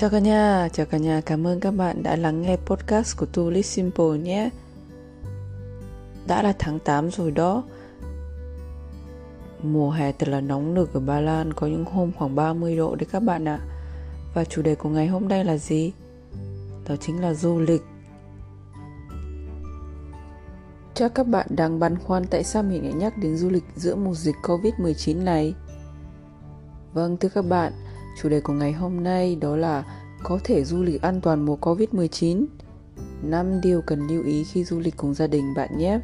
Chào cả nhà, chào cả nhà, cảm ơn các bạn đã lắng nghe podcast của Tu Live Simple nhé. Đã là tháng 8 rồi đó. Mùa hè thật là nóng nực ở Ba Lan, có những hôm khoảng 30 độ đấy các bạn ạ. Và chủ đề của ngày hôm nay là gì? Đó chính là du lịch. Chắc các bạn đang băn khoăn tại sao mình lại nhắc đến du lịch giữa mùa dịch Covid-19 này. Vâng thưa các bạn, Chủ đề của ngày hôm nay đó là có thể du lịch an toàn mùa Covid-19. 5 điều cần lưu ý khi du lịch cùng gia đình bạn nhé.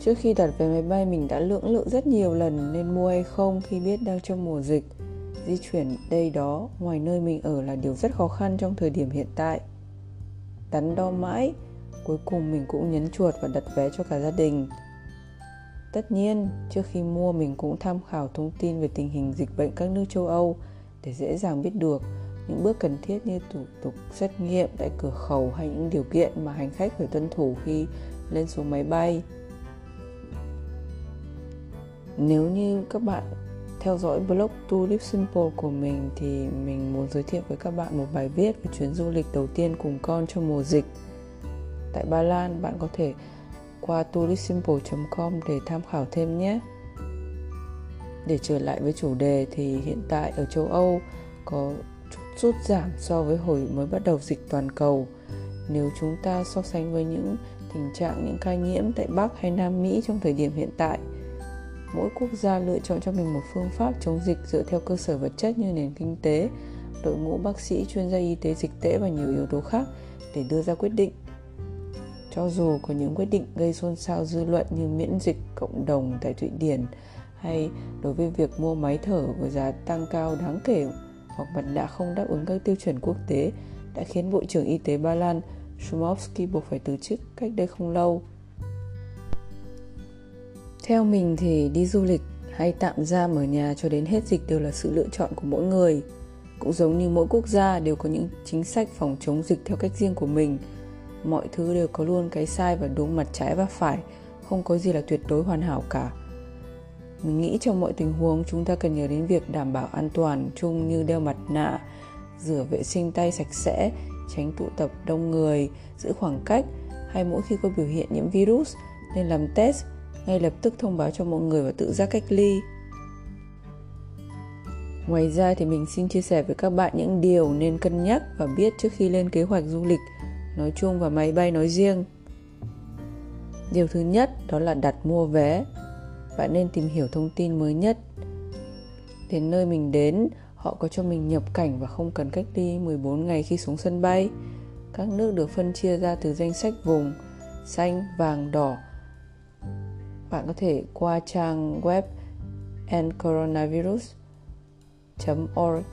Trước khi đặt vé máy bay mình đã lưỡng lự rất nhiều lần nên mua hay không khi biết đang trong mùa dịch. Di chuyển đây đó ngoài nơi mình ở là điều rất khó khăn trong thời điểm hiện tại. Đắn đo mãi, cuối cùng mình cũng nhấn chuột và đặt vé cho cả gia đình. Tất nhiên, trước khi mua mình cũng tham khảo thông tin về tình hình dịch bệnh các nước châu Âu để dễ dàng biết được những bước cần thiết như thủ tục xét nghiệm tại cửa khẩu hay những điều kiện mà hành khách phải tuân thủ khi lên xuống máy bay. Nếu như các bạn theo dõi blog To Live Simple của mình thì mình muốn giới thiệu với các bạn một bài viết về chuyến du lịch đầu tiên cùng con trong mùa dịch. Tại Ba Lan, bạn có thể qua touristsimple.com để tham khảo thêm nhé. Để trở lại với chủ đề thì hiện tại ở châu Âu có chút rút giảm so với hồi mới bắt đầu dịch toàn cầu. Nếu chúng ta so sánh với những tình trạng những ca nhiễm tại Bắc hay Nam Mỹ trong thời điểm hiện tại, mỗi quốc gia lựa chọn cho mình một phương pháp chống dịch dựa theo cơ sở vật chất như nền kinh tế, đội ngũ bác sĩ, chuyên gia y tế dịch tễ và nhiều yếu tố khác để đưa ra quyết định cho dù có những quyết định gây xôn xao dư luận như miễn dịch cộng đồng tại Thụy Điển hay đối với việc mua máy thở với giá tăng cao đáng kể hoặc mặt nạ không đáp ứng các tiêu chuẩn quốc tế, đã khiến Bộ trưởng Y tế Ba Lan Shumovsky buộc phải từ chức cách đây không lâu. Theo mình thì đi du lịch hay tạm giam ở nhà cho đến hết dịch đều là sự lựa chọn của mỗi người. Cũng giống như mỗi quốc gia đều có những chính sách phòng chống dịch theo cách riêng của mình – mọi thứ đều có luôn cái sai và đúng mặt trái và phải, không có gì là tuyệt đối hoàn hảo cả. Mình nghĩ trong mọi tình huống, chúng ta cần nhớ đến việc đảm bảo an toàn chung như đeo mặt nạ, rửa vệ sinh tay sạch sẽ, tránh tụ tập đông người, giữ khoảng cách, hay mỗi khi có biểu hiện nhiễm virus, nên làm test ngay lập tức thông báo cho mọi người và tự giác cách ly. Ngoài ra thì mình xin chia sẻ với các bạn những điều nên cân nhắc và biết trước khi lên kế hoạch du lịch nói chung và máy bay nói riêng. Điều thứ nhất đó là đặt mua vé. Bạn nên tìm hiểu thông tin mới nhất. Đến nơi mình đến, họ có cho mình nhập cảnh và không cần cách ly 14 ngày khi xuống sân bay. Các nước được phân chia ra từ danh sách vùng xanh, vàng, đỏ. Bạn có thể qua trang web endcoronavirus.org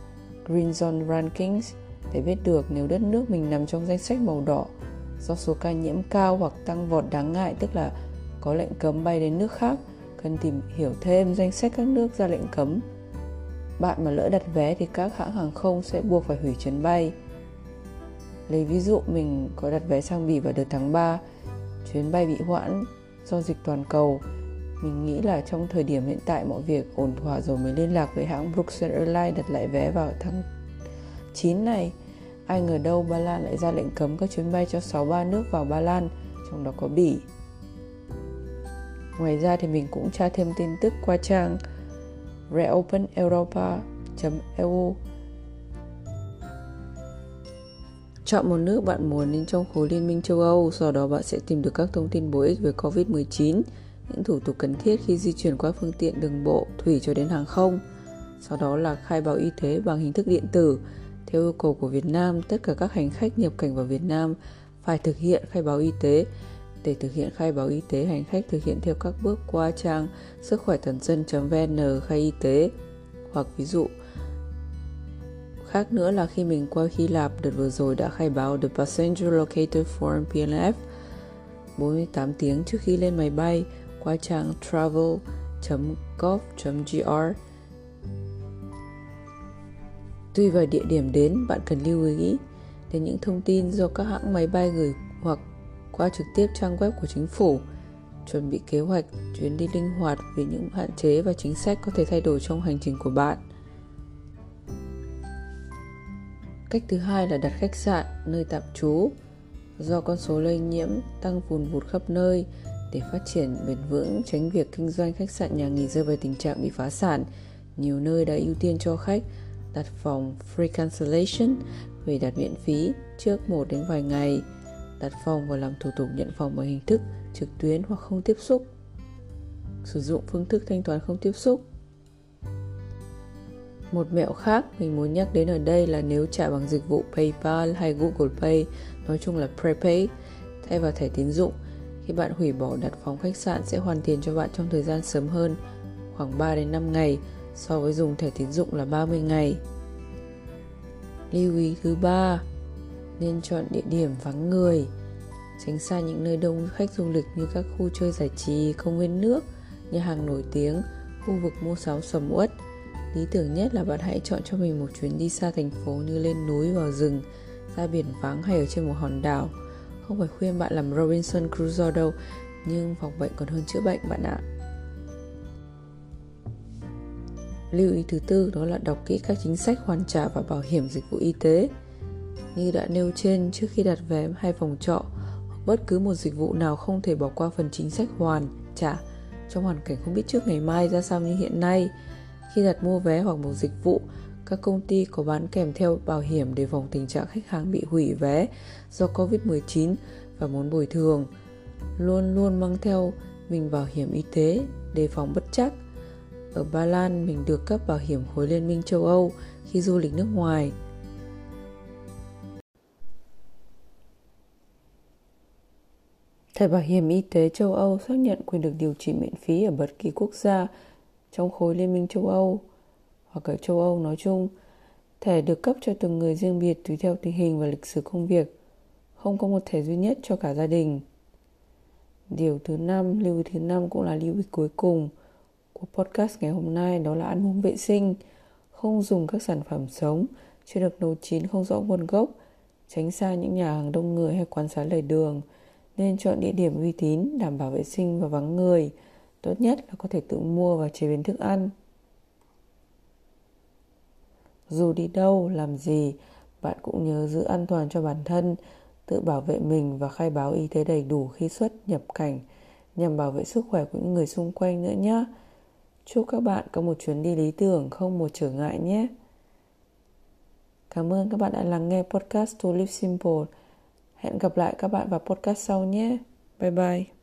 Green Zone Rankings để biết được nếu đất nước mình nằm trong danh sách màu đỏ, do số ca nhiễm cao hoặc tăng vọt đáng ngại, tức là có lệnh cấm bay đến nước khác, cần tìm hiểu thêm danh sách các nước ra lệnh cấm. Bạn mà lỡ đặt vé thì các hãng hàng không sẽ buộc phải hủy chuyến bay. Lấy ví dụ, mình có đặt vé sang Bỉ vào đợt tháng 3 chuyến bay bị hoãn do dịch toàn cầu. Mình nghĩ là trong thời điểm hiện tại mọi việc ổn thỏa rồi mới liên lạc với hãng Brussels Airlines đặt lại vé vào tháng 9 này Ai ngờ đâu Ba Lan lại ra lệnh cấm các chuyến bay cho 63 nước vào Ba Lan, trong đó có Bỉ. Ngoài ra thì mình cũng tra thêm tin tức qua trang reopeneuropa.eu Chọn một nước bạn muốn đến trong khối Liên minh châu Âu, sau đó bạn sẽ tìm được các thông tin bổ ích về COVID-19, những thủ tục cần thiết khi di chuyển qua phương tiện đường bộ, thủy cho đến hàng không. Sau đó là khai báo y tế bằng hình thức điện tử, theo yêu cầu của Việt Nam, tất cả các hành khách nhập cảnh vào Việt Nam phải thực hiện khai báo y tế. Để thực hiện khai báo y tế, hành khách thực hiện theo các bước qua trang sức khỏe toàn dân.vn khai y tế. Hoặc ví dụ, khác nữa là khi mình qua Hy Lạp đợt vừa rồi đã khai báo The Passenger Locator Form PNF 48 tiếng trước khi lên máy bay qua trang travel.gov.gr Tùy vào địa điểm đến, bạn cần lưu ý đến những thông tin do các hãng máy bay gửi hoặc qua trực tiếp trang web của chính phủ. Chuẩn bị kế hoạch chuyến đi linh hoạt vì những hạn chế và chính sách có thể thay đổi trong hành trình của bạn. Cách thứ hai là đặt khách sạn, nơi tạm trú. Do con số lây nhiễm tăng vùn vụt khắp nơi, để phát triển bền vững tránh việc kinh doanh khách sạn nhà nghỉ rơi vào tình trạng bị phá sản, nhiều nơi đã ưu tiên cho khách đặt phòng free cancellation hủy đặt miễn phí trước một đến vài ngày, đặt phòng và làm thủ tục nhận phòng bằng hình thức trực tuyến hoặc không tiếp xúc. Sử dụng phương thức thanh toán không tiếp xúc. Một mẹo khác mình muốn nhắc đến ở đây là nếu trả bằng dịch vụ PayPal hay Google Pay, nói chung là Prepay, thay vào thẻ tín dụng, khi bạn hủy bỏ đặt phòng khách sạn sẽ hoàn tiền cho bạn trong thời gian sớm hơn, khoảng 3 đến 5 ngày so với dùng thẻ tín dụng là 30 ngày. Lưu ý thứ ba, nên chọn địa điểm vắng người, tránh xa những nơi đông khách du lịch như các khu chơi giải trí, công viên nước, nhà hàng nổi tiếng, khu vực mua sắm sầm uất. Lý tưởng nhất là bạn hãy chọn cho mình một chuyến đi xa thành phố như lên núi vào rừng, ra biển vắng hay ở trên một hòn đảo. Không phải khuyên bạn làm Robinson Crusoe đâu, nhưng phòng bệnh còn hơn chữa bệnh bạn ạ. Lưu ý thứ tư đó là đọc kỹ các chính sách hoàn trả và bảo hiểm dịch vụ y tế. Như đã nêu trên, trước khi đặt vé hay phòng trọ, bất cứ một dịch vụ nào không thể bỏ qua phần chính sách hoàn trả trong hoàn cảnh không biết trước ngày mai ra sao như hiện nay. Khi đặt mua vé hoặc một dịch vụ, các công ty có bán kèm theo bảo hiểm để phòng tình trạng khách hàng bị hủy vé do Covid-19 và muốn bồi thường. Luôn luôn mang theo mình bảo hiểm y tế đề phòng bất chắc. Ở Ba Lan mình được cấp bảo hiểm khối Liên minh châu Âu khi du lịch nước ngoài. Thẻ bảo hiểm y tế châu Âu xác nhận quyền được điều trị miễn phí ở bất kỳ quốc gia trong khối Liên minh châu Âu hoặc ở châu Âu nói chung. Thẻ được cấp cho từng người riêng biệt tùy theo tình hình và lịch sử công việc. Không có một thẻ duy nhất cho cả gia đình. Điều thứ năm, lưu ý thứ năm cũng là lưu ý cuối cùng của podcast ngày hôm nay đó là ăn uống vệ sinh, không dùng các sản phẩm sống chưa được nấu chín không rõ nguồn gốc, tránh xa những nhà hàng đông người hay quán xá lề đường, nên chọn địa điểm uy tín, đảm bảo vệ sinh và vắng người. Tốt nhất là có thể tự mua và chế biến thức ăn. Dù đi đâu, làm gì, bạn cũng nhớ giữ an toàn cho bản thân, tự bảo vệ mình và khai báo y tế đầy đủ khi xuất nhập cảnh nhằm bảo vệ sức khỏe của những người xung quanh nữa nhé. Chúc các bạn có một chuyến đi lý tưởng, không một trở ngại nhé. Cảm ơn các bạn đã lắng nghe podcast To Live Simple. Hẹn gặp lại các bạn vào podcast sau nhé. Bye bye.